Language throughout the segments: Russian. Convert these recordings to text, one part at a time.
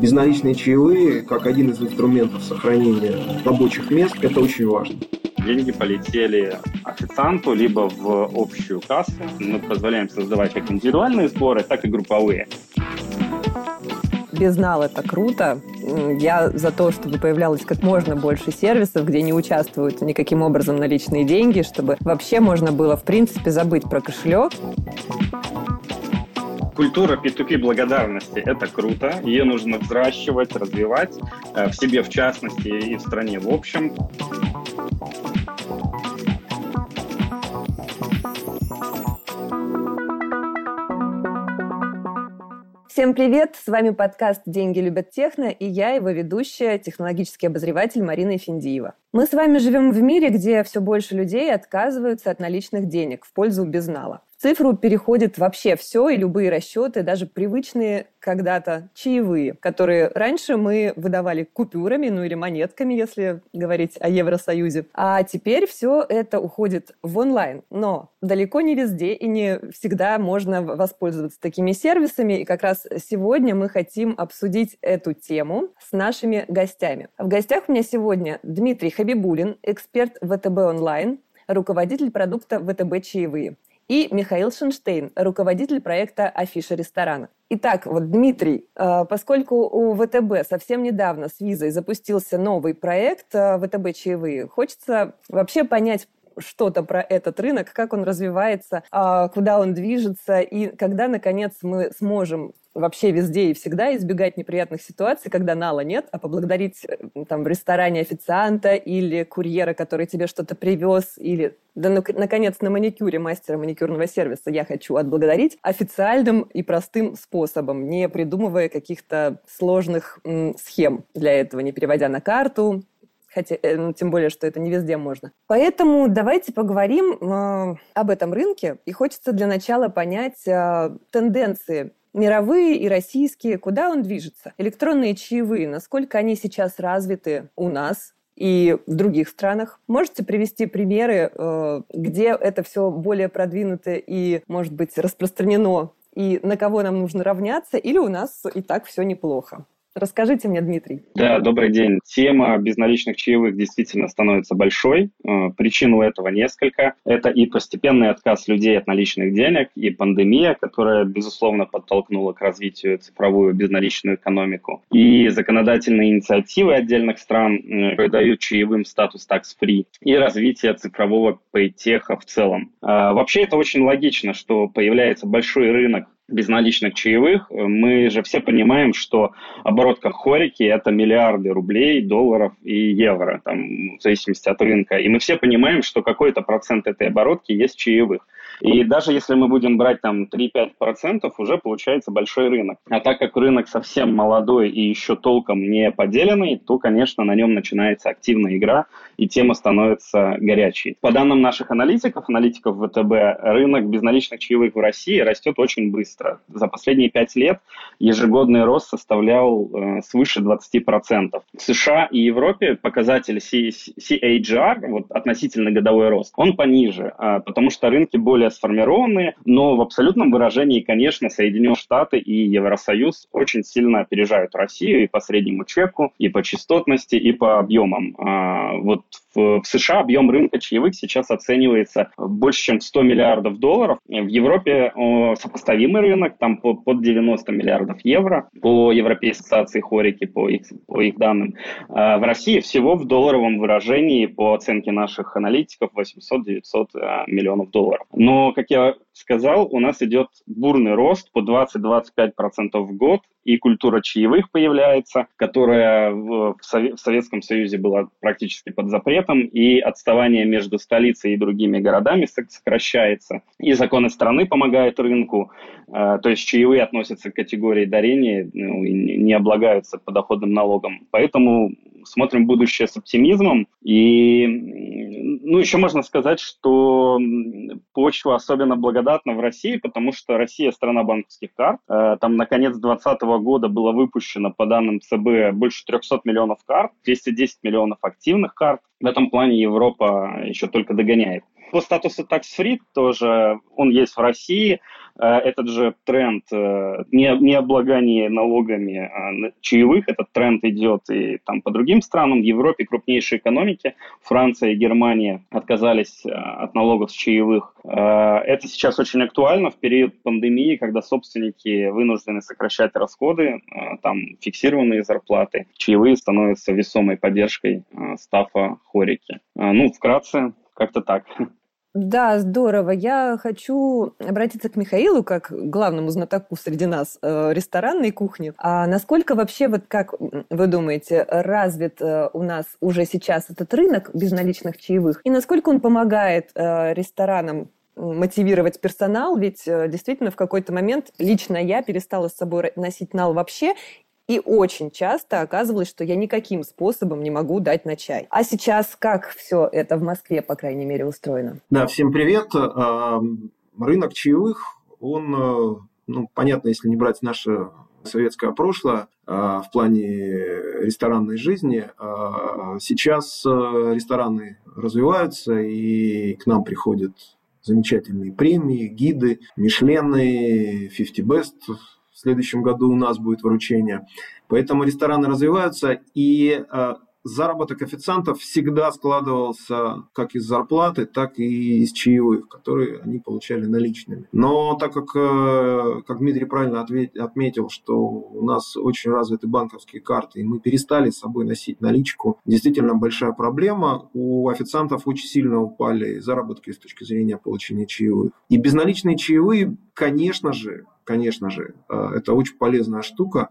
Безналичные чаевые, как один из инструментов сохранения рабочих мест, это очень важно деньги полетели официанту либо в общую кассу. Мы позволяем создавать как индивидуальные сборы, так и групповые. Безнал – это круто. Я за то, чтобы появлялось как можно больше сервисов, где не участвуют никаким образом наличные деньги, чтобы вообще можно было, в принципе, забыть про кошелек. Культура P2P благодарности – это круто. Ее нужно взращивать, развивать э, в себе в частности и в стране в общем. Всем привет! С вами подкаст «Деньги любят техно» и я, его ведущая, технологический обозреватель Марина Эфиндиева. Мы с вами живем в мире, где все больше людей отказываются от наличных денег в пользу безнала цифру переходит вообще все и любые расчеты, даже привычные когда-то чаевые, которые раньше мы выдавали купюрами, ну или монетками, если говорить о Евросоюзе. А теперь все это уходит в онлайн. Но далеко не везде и не всегда можно воспользоваться такими сервисами. И как раз сегодня мы хотим обсудить эту тему с нашими гостями. В гостях у меня сегодня Дмитрий Хабибулин, эксперт ВТБ онлайн, руководитель продукта ВТБ «Чаевые» и Михаил Шинштейн, руководитель проекта «Афиша ресторана». Итак, вот Дмитрий, э, поскольку у ВТБ совсем недавно с визой запустился новый проект э, ВТБ чаевые, хочется вообще понять, что-то про этот рынок, как он развивается, а, куда он движется, и когда, наконец, мы сможем вообще везде и всегда избегать неприятных ситуаций, когда нала нет, а поблагодарить э, там в ресторане официанта или курьера, который тебе что-то привез, или, да, ну, наконец, на маникюре мастера маникюрного сервиса я хочу отблагодарить официальным и простым способом, не придумывая каких-то сложных м, схем для этого, не переводя на карту, хотя, э, ну, тем более, что это не везде можно. Поэтому давайте поговорим э, об этом рынке. И хочется для начала понять э, тенденции мировые и российские, куда он движется. Электронные чаевые, насколько они сейчас развиты у нас, и в других странах. Можете привести примеры, э, где это все более продвинуто и, может быть, распространено, и на кого нам нужно равняться, или у нас и так все неплохо? Расскажите мне, Дмитрий. Да, добрый день. Тема безналичных чаевых действительно становится большой. Э, причин у этого несколько. Это и постепенный отказ людей от наличных денег, и пандемия, которая, безусловно, подтолкнула к развитию цифровую безналичную экономику, и законодательные инициативы отдельных стран, которые дают чаевым статус tax-free, и развитие цифрового пейтеха в целом. Э, вообще это очень логично, что появляется большой рынок безналичных чаевых, мы же все понимаем, что оборотка хорики – это миллиарды рублей, долларов и евро, там, в зависимости от рынка. И мы все понимаем, что какой-то процент этой оборотки есть чаевых. И даже если мы будем брать там 3-5%, уже получается большой рынок. А так как рынок совсем молодой и еще толком не поделенный, то, конечно, на нем начинается активная игра, и тема становится горячей. По данным наших аналитиков, аналитиков ВТБ, рынок безналичных чаевых в России растет очень быстро. За последние 5 лет ежегодный рост составлял э, свыше 20%. В США и Европе показатель CAGR, вот относительно годовой рост, он пониже, э, потому что рынки более более сформированные, но в абсолютном выражении, конечно, Соединенные Штаты и Евросоюз очень сильно опережают Россию и по среднему чеку, и по частотности, и по объемам. А, вот в, в США объем рынка чаевых сейчас оценивается больше, чем 100 миллиардов долларов. В Европе сопоставимый рынок, там под 90 миллиардов евро по Европейской ассоциации Хорики, по их, по их данным. А в России всего в долларовом выражении, по оценке наших аналитиков, 800-900 а, миллионов долларов. Но, как я сказал, у нас идет бурный рост по 20-25% в год, и культура чаевых появляется, которая в, Советском Союзе была практически под запретом, и отставание между столицей и другими городами сокращается, и законы страны помогают рынку, э, то есть чаевые относятся к категории дарения, ну, не облагаются подоходным налогом. Поэтому смотрим будущее с оптимизмом. И, ну, еще можно сказать, что почва особенно благодатна в России, потому что Россия страна банковских карт. Э, там на конец 2020 года было выпущено, по данным ЦБ, больше 300 миллионов карт, 210 миллионов активных карт. В этом плане Европа еще только догоняет. По статусу tax-free тоже он есть в России. Э, этот же тренд э, не, не облагание налогами а чаевых, этот тренд идет и там по другим странам. В Европе крупнейшие экономики, Франция и Германия отказались э, от налогов с чаевых. Это сейчас очень актуально в период пандемии, когда собственники вынуждены сокращать расходы, там фиксированные зарплаты. Чаевые становятся весомой поддержкой стафа хорики. Ну, вкратце, как-то так. Да, здорово. Я хочу обратиться к Михаилу, как главному знатоку среди нас э, ресторанной кухни. А насколько вообще, вот как вы думаете, развит э, у нас уже сейчас этот рынок безналичных чаевых? И насколько он помогает э, ресторанам мотивировать персонал, ведь действительно в какой-то момент лично я перестала с собой носить нал вообще, и очень часто оказывалось, что я никаким способом не могу дать на чай. А сейчас как все это в Москве, по крайней мере, устроено? Да, всем привет. Рынок чаевых, он, э, ну, понятно, если не брать наше советское прошлое а, в плане ресторанной жизни. А, сейчас э, рестораны развиваются, и к нам приходят замечательные премии, гиды, Мишлены, 50 Best, следующем году у нас будет вручение. Поэтому рестораны развиваются, и э, заработок официантов всегда складывался как из зарплаты, так и из чаевых, которые они получали наличными. Но так как, э, как Дмитрий правильно отметил, что у нас очень развиты банковские карты, и мы перестали с собой носить наличку, действительно большая проблема. У официантов очень сильно упали заработки с точки зрения получения чаевых. И безналичные чаевые, конечно же, конечно же. Э, это очень полезная штука.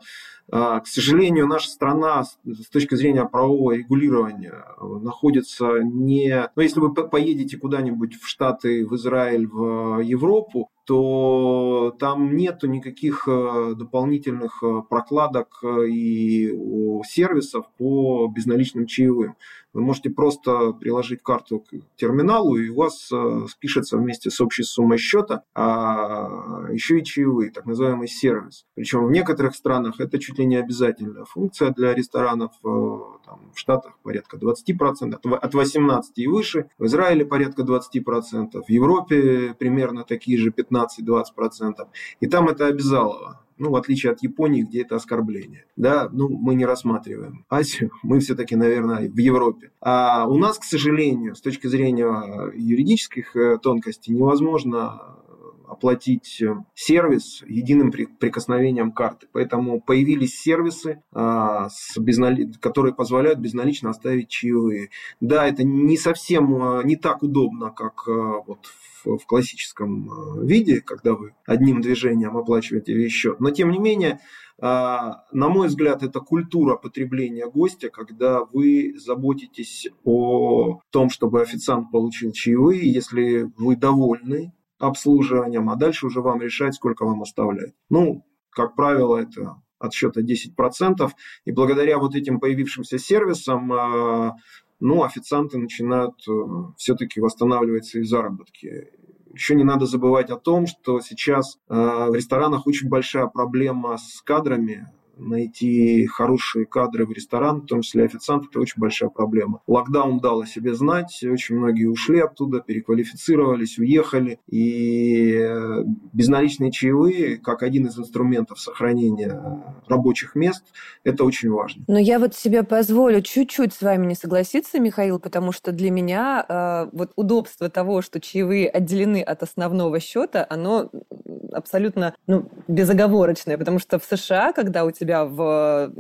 Э, к сожалению, наша страна с точки зрения правового регулирования э, находится не... Ну, если вы поедете куда-нибудь в Штаты, в Израиль, в Европу, то там нету никаких дополнительных прокладок и сервисов по безналичным чаевым. Вы можете просто приложить карту к терминалу, и у вас э, спишется вместе с общей суммой счета а еще и чаевые, так называемый сервис. Причем в некоторых странах это чуть ли не обязательная функция для ресторанов. Э, там, в Штатах порядка 20%, от 18% и выше. В Израиле порядка 20%, в Европе примерно такие же 15-20%. И там это обязалово ну, в отличие от Японии, где это оскорбление. Да, ну, мы не рассматриваем Азию, мы все-таки, наверное, в Европе. А у нас, к сожалению, с точки зрения юридических э, тонкостей, невозможно оплатить э, сервис единым прикосновением карты. Поэтому появились сервисы, а, которые позволяют безналично оставить чаевые. Да, это не совсем э, не так удобно, как вот в, классическом виде, когда вы одним движением оплачиваете весь счет. Но тем не менее, а, на мой взгляд, это культура потребления гостя, когда вы заботитесь о том, чтобы официант получил чаевые, если вы довольны обслуживанием, а дальше уже вам решать, сколько вам оставлять. Ну, как правило, это от счета 10%, и благодаря вот этим появившимся сервисам а, ну, официанты начинают э, все-таки восстанавливать свои заработки. Еще не надо забывать о том, что сейчас э, в ресторанах очень большая проблема с кадрами, найти хорошие кадры в ресторан, в том числе официант, это очень большая проблема. Локдаун дал о себе знать, очень многие ушли оттуда, переквалифицировались, уехали, и э, безналичные чаевые, как один из инструментов сохранения рабочих мест, это очень важно. Но я вот себе позволю чуть-чуть с вами не согласиться, Михаил, потому что для меня э, вот удобство того, что чаевые отделены от основного счета, оно абсолютно ну, безоговорочное, потому что в США, когда у тебя в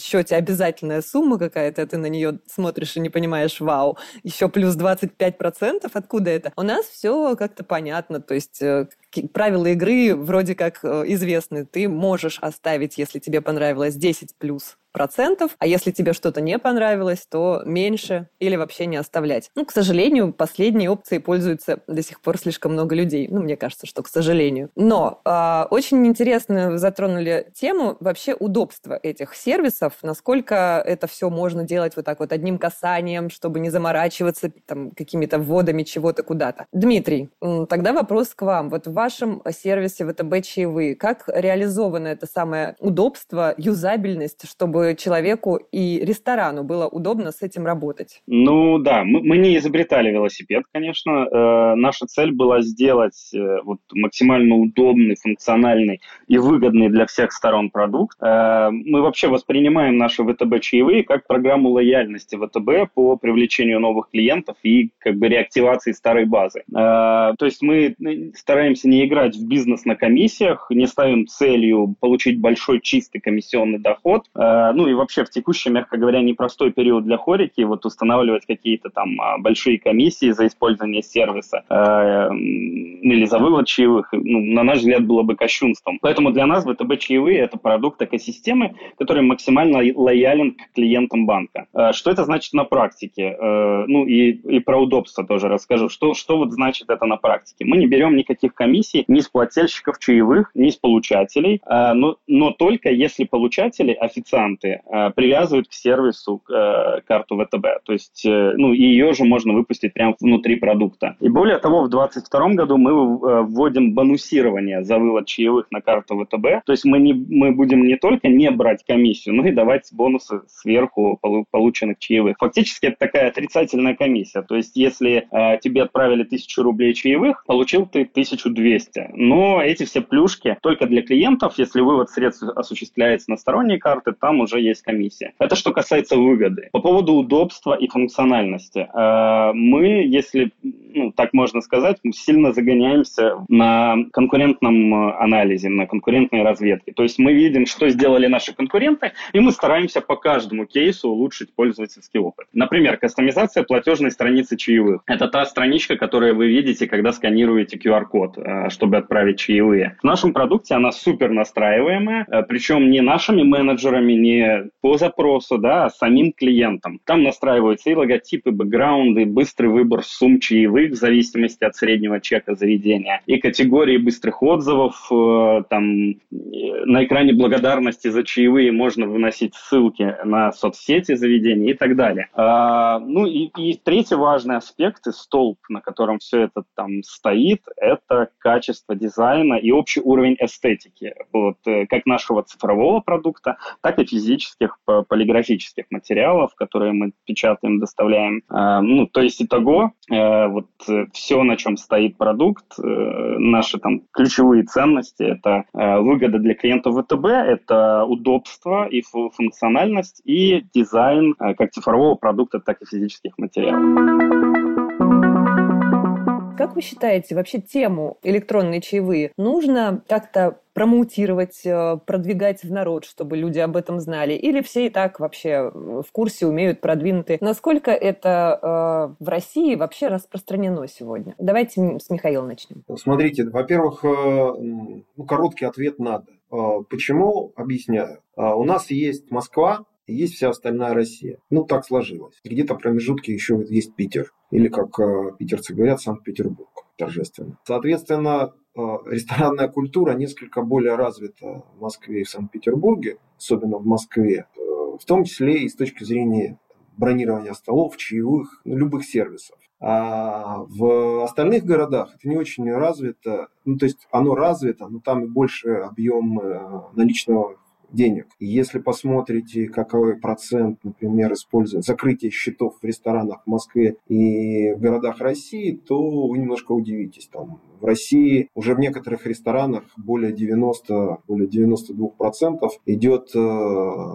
счете обязательная сумма какая-то, ты на нее смотришь и не понимаешь, вау, еще плюс 25%, откуда это? У нас все как-то понятно, то есть э, правила игры вроде как э, известны. Ты можешь оставить, если тебе понравилось 10 плюс процентов, а если тебе что-то не понравилось, то меньше или вообще не оставлять. Ну, к сожалению, последней опцией пользуются до сих пор слишком много людей. Ну, мне кажется, что к сожалению. Но э, очень интересно затронули тему вообще удобства этих сервисов, насколько это все можно делать вот так вот одним касанием, чтобы не заморачиваться там какими-то вводами чего-то куда-то. Дмитрий, тогда вопрос к вам. Вот в вашем сервисе ВТБ чаевые, как реализовано это самое удобство, юзабельность, чтобы чтобы человеку и ресторану было удобно с этим работать? Ну да, мы, мы не изобретали велосипед, конечно. Э, наша цель была сделать э, вот, максимально удобный, функциональный и выгодный для всех сторон продукт. Э, мы вообще воспринимаем наши ВТБ чаевые как программу лояльности ВТБ по привлечению новых клиентов и как бы реактивации старой базы. Э, то есть мы стараемся не играть в бизнес на комиссиях, не ставим целью получить большой чистый комиссионный доход. Э, ну и вообще в текущий, мягко говоря, непростой период для хорики, вот устанавливать какие-то там а, большие комиссии за использование сервиса э, или за вывод чаевых, ну, на наш взгляд, было бы кощунством. Поэтому для нас ВТБ чаевые – это продукт экосистемы, который максимально лоялен к клиентам банка. Что это значит на практике? Ну и, и про удобство тоже расскажу. Что, что вот значит это на практике? Мы не берем никаких комиссий ни с плательщиков чаевых, ни с получателей, а, но, но только если получатели, официанты, а, привязывают к сервису э, карту ВТБ. То есть, э, ну, ее же можно выпустить прямо внутри продукта. И более того, в 2022 году мы э, вводим бонусирование за вывод чаевых на карту ВТБ. То есть мы, не, мы будем не только не брать комиссию, но и давать бонусы сверху полученных чаевых. Фактически это такая отрицательная комиссия. То есть если э, тебе отправили тысячу рублей чаевых, получил ты 1200. Но эти все плюшки только для клиентов. Если вывод средств осуществляется на сторонние карты, там уже есть комиссия. Это что касается выгоды. По поводу удобства и функциональности. Э, мы, если ну, так можно сказать, сильно загоняемся на конкурентном э, анализе, на конкурентной разведке. То есть мы видим, что сделали наши конкуренты, и мы стараемся по каждому кейсу улучшить пользовательский опыт. Например, кастомизация платежной страницы чаевых. Это та страничка, которую вы видите, когда сканируете QR-код, э, чтобы отправить чаевые. В нашем продукте она супер настраиваемая, причем не нашими менеджерами, не по запросу, да, а самим клиентом. Там настраиваются и логотипы, бэкграунды, быстрый выбор сумм чаевых в зависимости от среднего чека заведения, и категории быстрых отзывов, э, там на экране благодарности за чаевые можно выносить ссылки на соцсети заведения и так далее. А, ну и, и третий важный аспект и столб, на котором все это там стоит, это качество дизайна и общий уровень эстетики, вот, э, как нашего цифрового продукта, так и физических полиграфических материалов, которые мы печатаем, доставляем. А, ну, то есть итого, э, вот э, все, на чем стоит продукт, наши там ключевые ценности, это выгода для клиентов ВТБ, это удобство и функциональность, и дизайн как цифрового продукта, так и физических материалов. Как вы считаете, вообще тему электронные чаевые нужно как-то промоутировать, э, продвигать в народ, чтобы люди об этом знали? Или все и так вообще в курсе, умеют, продвинуты? Насколько это э, в России вообще распространено сегодня? Давайте с Михаила начнем. Смотрите, во-первых, э, ну, короткий ответ надо. Э, почему? Объясняю. У нас есть Москва, есть вся остальная Россия. Ну, так сложилось. Где-то промежутки еще есть Питер. Или, как э, питерцы говорят, Санкт-Петербург торжественно. Соответственно, э, ресторанная культура несколько более развита в Москве и в Санкт-Петербурге, особенно в Москве, э, в том числе и с точки зрения бронирования столов, чаевых, ну, любых сервисов. А в остальных городах это не очень развито. Ну, то есть оно развито, но там больше объем наличного денег. Если посмотрите, какой процент, например, использует закрытие счетов в ресторанах в Москве и в городах России, то вы немножко удивитесь. Там в России уже в некоторых ресторанах более 90, более 92% идет э,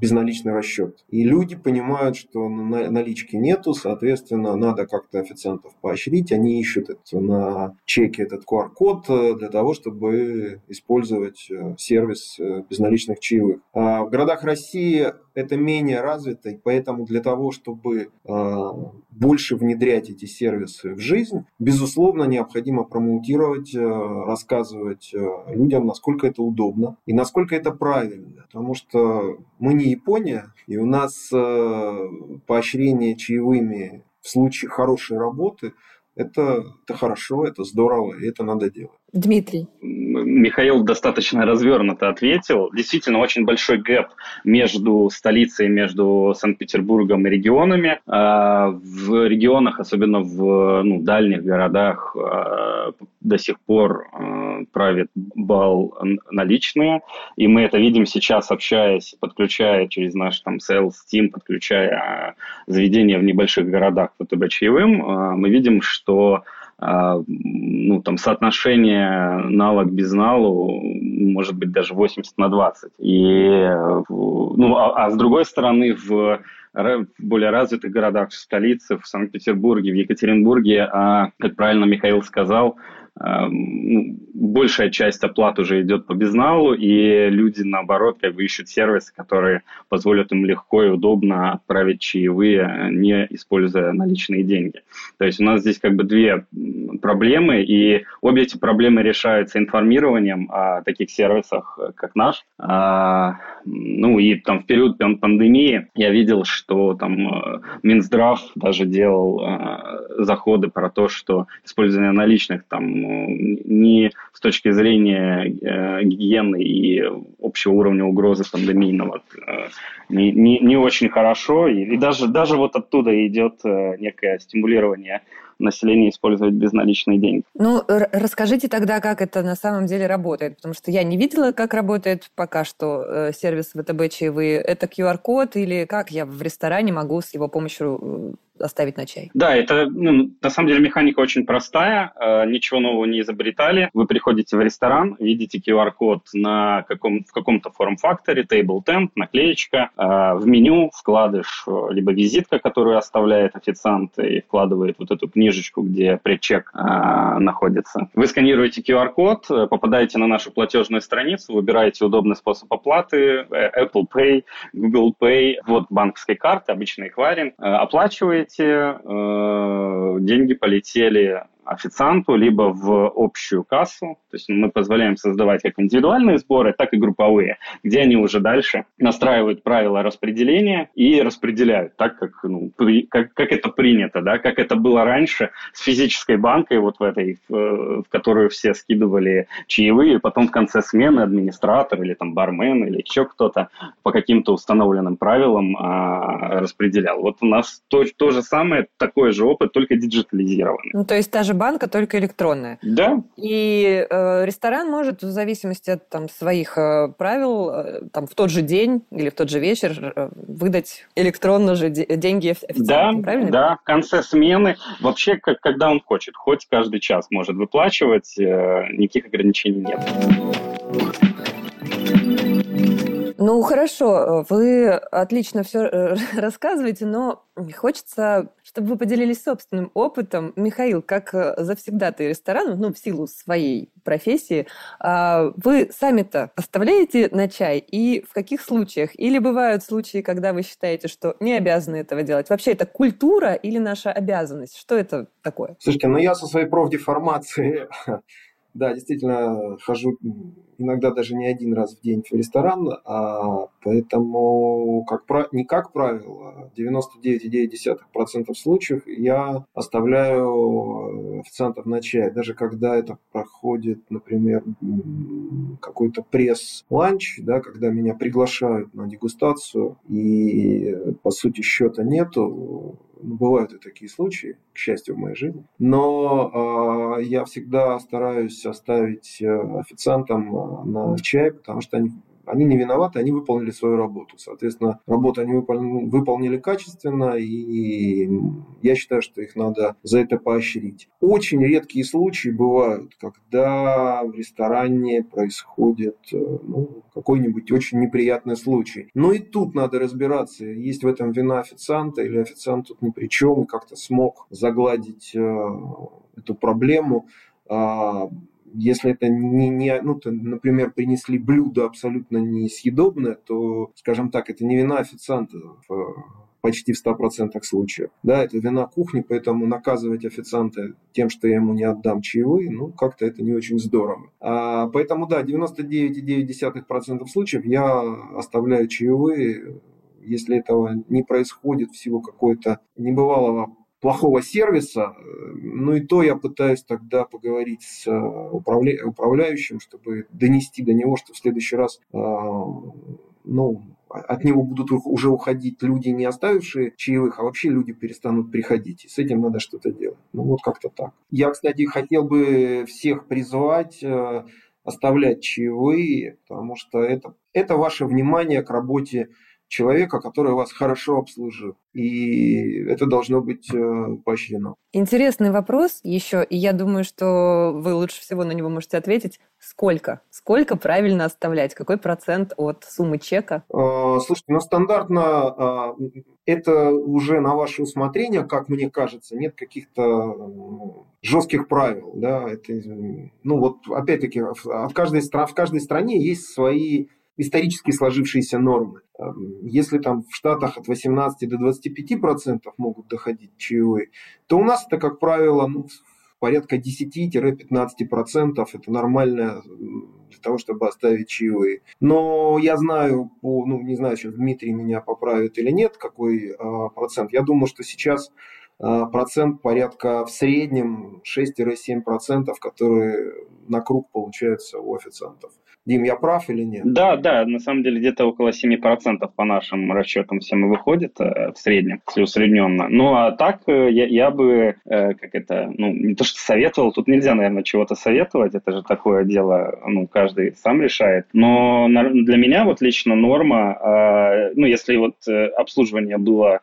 безналичный расчет. И люди понимают, что налички нету, соответственно, надо как-то официантов поощрить. Они ищут это на чеке этот QR-код э, для того, чтобы использовать э, сервис безналичных чаевых. А в городах России это менее развито, и поэтому для того, чтобы э, больше внедрять эти сервисы в жизнь, безусловно, необходимо промоутировать, э, рассказывать э, людям, насколько это удобно и насколько это правильно. Потому что мы не Япония, и у нас э, поощрение чаевыми в случае хорошей работы это, это хорошо, это здорово, и это надо делать. Дмитрий. Михаил достаточно развернуто ответил. Действительно, очень большой гэп между столицей, между Санкт-Петербургом и регионами. А, в регионах, особенно в ну, дальних городах, а, до сих пор а, правит бал наличные. И мы это видим сейчас, общаясь, подключая через наш там sales team, подключая заведения в небольших городах ВТБ чаевым, мы видим, что ну, там, соотношение налог без налу может быть даже 80 на 20. И, ну, а, а с другой стороны, в в более развитых городах, в столице, в Санкт-Петербурге, в Екатеринбурге, а, как правильно Михаил сказал, ну, большая часть оплат уже идет по безналу, и люди, наоборот, как бы ищут сервисы, которые позволят им легко и удобно отправить чаевые, не используя наличные деньги. То есть у нас здесь как бы две проблемы, и обе эти проблемы решаются информированием о таких сервисах, как наш. А, ну и там в период пандемии я видел, что там э, Минздрав даже делал э, заходы про то, что использование наличных там не с точки зрения э, гигиены и общего уровня угрозы пандемийного э, не, не, не очень хорошо. И, и даже, даже вот оттуда идет э, некое стимулирование населения использовать безналичные деньги. Ну, расскажите тогда, как это на самом деле работает, потому что я не видела, как работает пока что э, сервис ВТБ чаевые. Это QR-код или как я в ресторане могу с его помощью э, оставить на чай. Да, это ну, на самом деле механика очень простая, э, ничего нового не изобретали. Вы приходите в ресторан, видите QR-код на каком, в каком-то форм-факторе, table temp, наклеечка, э, в меню вкладыш э, либо визитка, которую оставляет официант и вкладывает вот эту книжечку, где предчек э, находится. Вы сканируете QR-код, э, попадаете на нашу платежную страницу, выбираете удобный способ оплаты, э, Apple Pay, Google Pay, вот банковской карты, обычный эквайринг, э, оплачиваете, делаете, э, деньги полетели официанту, либо в общую кассу. То есть мы позволяем создавать как индивидуальные сборы, так и групповые, где они уже дальше настраивают правила распределения и распределяют так, как, ну, при, как, как это принято, да, как это было раньше с физической банкой, вот в этой, в, в которую все скидывали чаевые, потом в конце смены администратор или там бармен или еще кто-то по каким-то установленным правилам а, распределял. Вот у нас то, то же самое, такой же опыт, только диджитализированный. Ну, то есть та же же банка, только электронная. Да. И э, ресторан может в зависимости от там, своих э, правил э, там, в тот же день или в тот же вечер э, выдать электронно же де- деньги официантам, да, правильно? Да, в конце смены. Вообще, как, когда он хочет, хоть каждый час может выплачивать, э, никаких ограничений нет. Ну, хорошо, вы отлично все э, рассказываете, но хочется, чтобы вы поделились собственным опытом. Михаил, как э, завсегдатый ресторан, ну, в силу своей профессии, а, вы сами-то оставляете на чай и в каких случаях? Или бывают случаи, когда вы считаете, что не обязаны этого делать? Вообще это культура или наша обязанность? Что это такое? Слушайте, ну я со своей профдеформацией да, действительно, хожу иногда даже не один раз в день в ресторан, а поэтому как, не как правило, 99,9% случаев я оставляю официантов на чай. Даже когда это проходит, например, какой-то пресс-ланч, да, когда меня приглашают на дегустацию и по сути счета нету, бывают и такие случаи, к счастью, в моей жизни. Но э, я всегда стараюсь оставить э, официантам э, на чай, потому что они они не виноваты, они выполнили свою работу. Соответственно, работу они выполнили, качественно, и я считаю, что их надо за это поощрить. Очень редкие случаи бывают, когда в ресторане происходит э, ну, какой-нибудь очень неприятный случай. Но и тут надо разбираться, есть в этом вина официанта или официант тут ни при чем и как-то смог загладить э, эту проблему а, если это не, не ну, то, например, принесли блюдо абсолютно несъедобное, то, скажем так, это не вина официанта почти в 100% случаев. Да, это вина кухни, поэтому наказывать официанта тем, что я ему не отдам чаевые, ну, как-то это не очень здорово. А, поэтому, да, 99,9% случаев я оставляю чаевые, если этого не происходит в силу какой-то небывалого плохого сервиса. Ну и то я пытаюсь тогда поговорить с управля... управляющим, чтобы донести до него, что в следующий раз ну, от него будут уже уходить люди, не оставившие чаевых, а вообще люди перестанут приходить. И с этим надо что-то делать. Ну вот как-то так. Я, кстати, хотел бы всех призвать э, оставлять чаевые, потому что это, это ваше внимание к работе человека, который вас хорошо обслужил. И это должно быть э, поощрено. Интересный вопрос еще, и я думаю, что вы лучше всего на него можете ответить. Сколько? Сколько правильно оставлять? Какой процент от суммы чека? Э, слушайте, ну стандартно э, это уже на ваше усмотрение, как мне кажется, нет каких-то жестких правил. Да? Это, ну вот опять-таки в каждой, в каждой стране есть свои исторически сложившиеся нормы. Эм, если там в Штатах от 18 до 25 процентов могут доходить чаевые, то у нас это, как правило, ну, порядка 10-15 процентов. Это нормально для того, чтобы оставить чаевые. Но я знаю, по, ну, не знаю, сейчас Дмитрий меня поправит или нет, какой э, процент. Я думаю, что сейчас э, процент порядка в среднем 6-7 процентов, которые на круг получаются у официантов. Дим, я прав или нет? Да, да, на самом деле где-то около 7% по нашим расчетам всем выходит э, в среднем, если усредненно. Ну, а так э, я, я бы, э, как это, ну, не то что советовал, тут нельзя, наверное, чего-то советовать, это же такое дело, ну, каждый сам решает. Но для меня вот лично норма, ну, если вот обслуживание было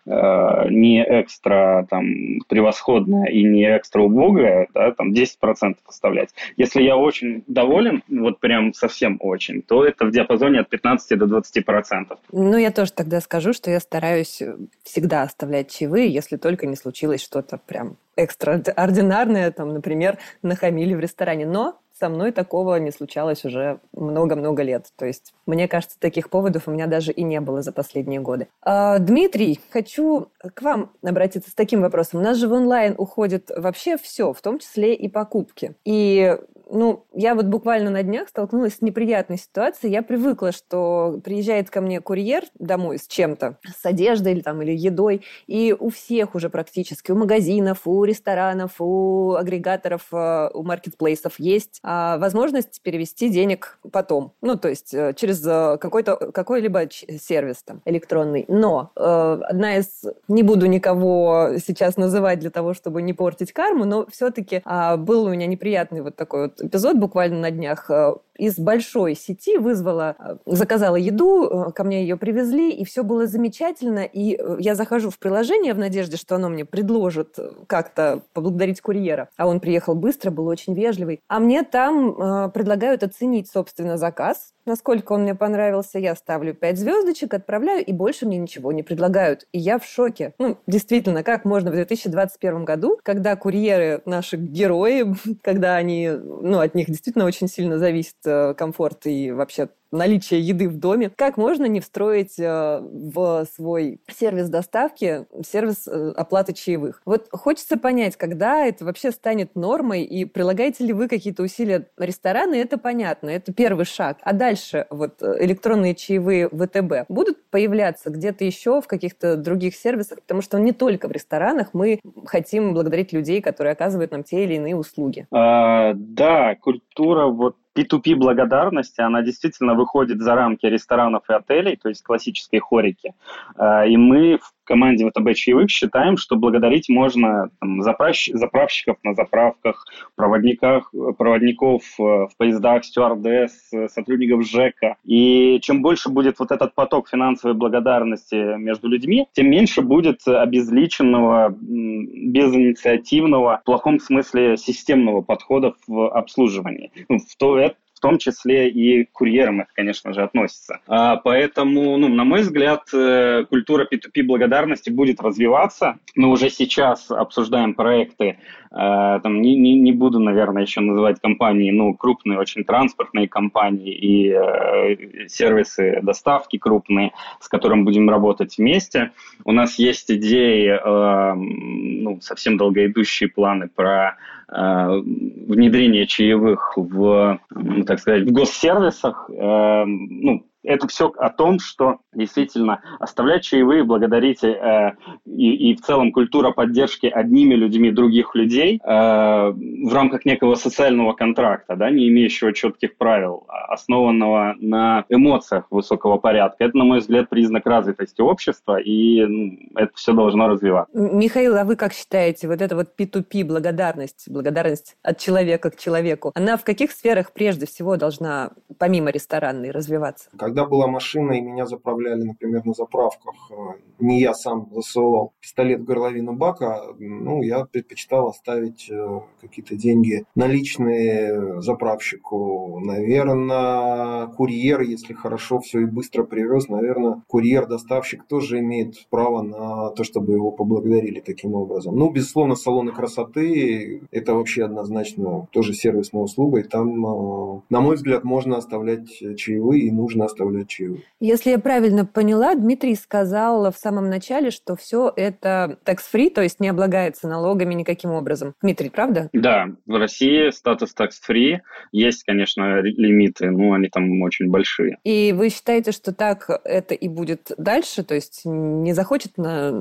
не экстра там превосходное и не экстра убогое, да, там 10% оставлять. Если я очень доволен, вот прям совсем совсем очень, то это в диапазоне от 15 до 20 процентов. Ну, я тоже тогда скажу, что я стараюсь э, всегда оставлять чаевые, если только не случилось что-то прям экстраординарное, там, например, нахамили в ресторане. Но со мной такого не случалось уже много-много лет. То есть, мне кажется, таких поводов у меня даже и не было за последние годы. А, Дмитрий, хочу к вам обратиться с таким вопросом. У нас же в онлайн уходит вообще все, в том числе и покупки. И ну, я вот буквально на днях столкнулась с неприятной ситуацией. Я привыкла, что приезжает ко мне курьер домой с чем-то, с одеждой или, там, или едой, и у всех уже практически, у магазинов, у ресторанов, у агрегаторов, э, у маркетплейсов есть а, возможность перевести денег потом. Ну, то есть э, через э, какой-то, какой-либо сервис там электронный. Но одна из... Не буду никого сейчас называть для того, чтобы не портить карму, но все-таки а, был у меня неприятный вот такой вот эпизод буквально на днях э, из большой сети вызвала, э, заказала еду, э, ко мне ее привезли, и все было замечательно. И я захожу в приложение в надежде, что оно мне предложит как-то поблагодарить курьера. А он приехал быстро, был очень вежливый. А мне там предлагают оценить, собственно, заказ, насколько он мне понравился. Я ставлю 5 звездочек, отправляю, и больше мне ничего не предлагают. И я в шоке. Ну, действительно, как можно в 2021 году, когда курьеры наши герои, когда они ну, от них действительно очень сильно зависит э, комфорт и вообще наличие еды в доме, как можно не встроить э, в свой сервис доставки сервис э, оплаты чаевых? Вот хочется понять, когда это вообще станет нормой, и прилагаете ли вы какие-то усилия рестораны, это понятно, это первый шаг. А дальше вот электронные чаевые ВТБ будут появляться где-то еще в каких-то других сервисах, потому что не только в ресторанах мы хотим благодарить людей, которые оказывают нам те или иные услуги. А, да, культура вот P2P благодарности, она действительно выходит за рамки ресторанов и отелей, то есть классической хорики. А, и мы в команде ВТБ чаевых считаем, что благодарить можно там, заправщ... заправщиков на заправках, проводниках, проводников э, в поездах, стюардесс, сотрудников ЖЭКа. И чем больше будет вот этот поток финансовой благодарности между людьми, тем меньше будет обезличенного, безинициативного, в плохом смысле системного подхода в обслуживании. Ну, в то, в том числе и к курьерам это, конечно же, относится. А, поэтому, ну, на мой взгляд, э, культура P2P благодарности будет развиваться. Мы уже сейчас обсуждаем проекты, э, там, не, не, не буду, наверное, еще называть компании, ну, крупные очень транспортные компании и э, сервисы доставки крупные, с которыми будем работать вместе. У нас есть идеи, э, ну, совсем долгоидущие планы про внедрение чаевых в, так сказать, в госсервисах, э, ну, это все о том, что действительно оставлять чаевые, благодарить э, и, и в целом культура поддержки одними людьми других людей э, в рамках некого социального контракта, да, не имеющего четких правил, а основанного на эмоциях высокого порядка. Это, на мой взгляд, признак развитости общества, и ну, это все должно развиваться. Михаил, а вы как считаете, вот эта вот P2P благодарность, благодарность от человека к человеку, она в каких сферах прежде всего должна, помимо ресторанной, развиваться? Когда была машина и меня заправляли, например, на заправках, э, не я сам засовывал пистолет в горловину бака, ну, я предпочитал оставить э, какие-то деньги наличные заправщику. Наверное, курьер, если хорошо все и быстро привез, наверное, курьер-доставщик тоже имеет право на то, чтобы его поблагодарили таким образом. Ну, безусловно, салоны красоты – это вообще однозначно тоже сервисная услуга, и там, э, на мой взгляд, можно оставлять чаевые и нужно оставлять чаевые. Если я правильно поняла, Дмитрий сказал в самом начале, что все это tax-free, то есть не облагается налогами никаким образом. Дмитрий, правда? Да, в России статус tax-free. Есть, конечно, лимиты, но они там очень большие. И вы считаете, что так это и будет дальше? То есть не захочет на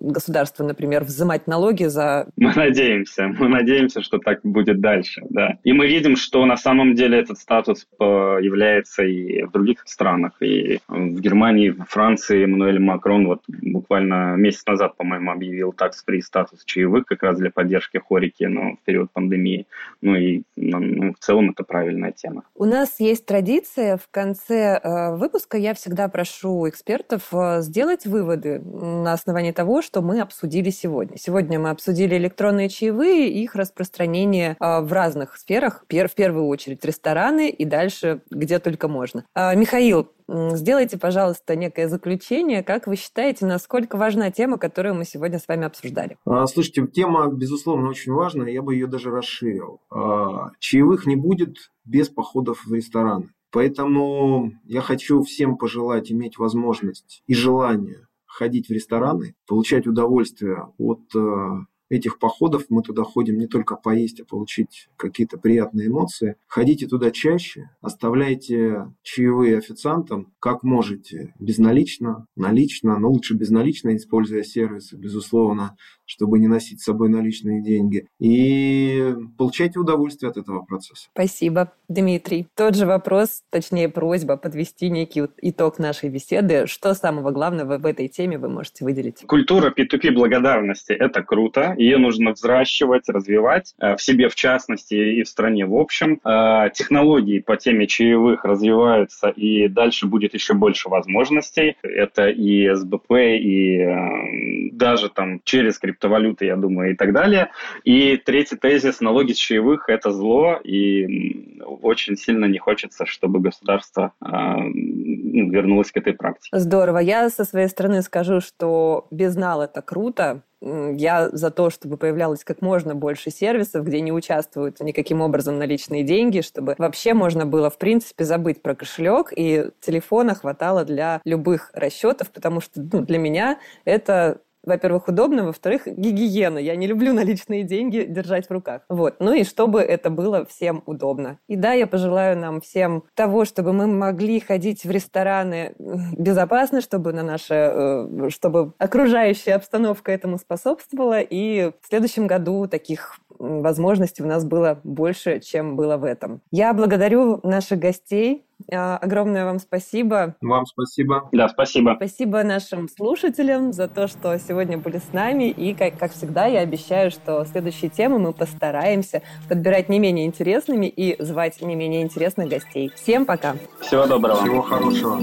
государство, например, взимать налоги за... Мы надеемся. Мы надеемся, что так будет дальше, да. И мы видим, что на самом деле этот статус является и в других странах. И в Германии, в Франции Эммануэль Макрон вот буквально месяц назад, по-моему, объявил такс-фри статус чаевых как раз для поддержки хорики, но в период пандемии. Ну и ну, ну, в целом это правильная тема. У нас есть традиция в конце э, выпуска. Я всегда прошу экспертов э, сделать выводы на основании того, что мы обсудили сегодня. Сегодня мы обсудили электронные чаевые и их распространение э, в разных сферах. В первую очередь рестораны и дальше где только можно. Михаил, Сделайте, пожалуйста, некое заключение. Как вы считаете, насколько важна тема, которую мы сегодня с вами обсуждали? А, слушайте, тема, безусловно, очень важная. Я бы ее даже расширил. А, чаевых не будет без походов в рестораны. Поэтому я хочу всем пожелать иметь возможность и желание ходить в рестораны, получать удовольствие от а, этих походов мы туда ходим не только поесть, а получить какие-то приятные эмоции. Ходите туда чаще, оставляйте чаевые официантам, как можете, безналично, налично, но лучше безналично, используя сервисы, безусловно, чтобы не носить с собой наличные деньги. И получайте удовольствие от этого процесса. Спасибо, Дмитрий. Тот же вопрос, точнее просьба подвести некий итог нашей беседы. Что самого главного в этой теме вы можете выделить? Культура P2P благодарности – это круто. Ее нужно взращивать, развивать э, в себе в частности и в стране в общем. Э, технологии по теме чаевых развиваются, и дальше будет еще больше возможностей. Это и СБП, и э, даже там через криптовалюты я думаю, и так далее. И третий тезис – налоги с чаевых – это зло, и очень сильно не хочется, чтобы государство э, вернулось к этой практике. Здорово. Я со своей стороны скажу, что безнал – это круто, я за то, чтобы появлялось как можно больше сервисов, где не участвуют никаким образом наличные деньги, чтобы вообще можно было, в принципе, забыть про кошелек, и телефона хватало для любых расчетов, потому что ну, для меня это во-первых, удобно, во-вторых, гигиена. Я не люблю наличные деньги держать в руках. Вот. Ну и чтобы это было всем удобно. И да, я пожелаю нам всем того, чтобы мы могли ходить в рестораны безопасно, чтобы на наше, э, чтобы окружающая обстановка этому способствовала. И в следующем году таких возможностей у нас было больше, чем было в этом. Я благодарю наших гостей. А, огромное вам спасибо. Вам спасибо. Да, спасибо. Спасибо нашим слушателям за то, что сегодня были с нами. И, как, как всегда, я обещаю, что следующие темы мы постараемся подбирать не менее интересными и звать не менее интересных гостей. Всем пока. Всего доброго. Всего хорошего.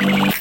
Thank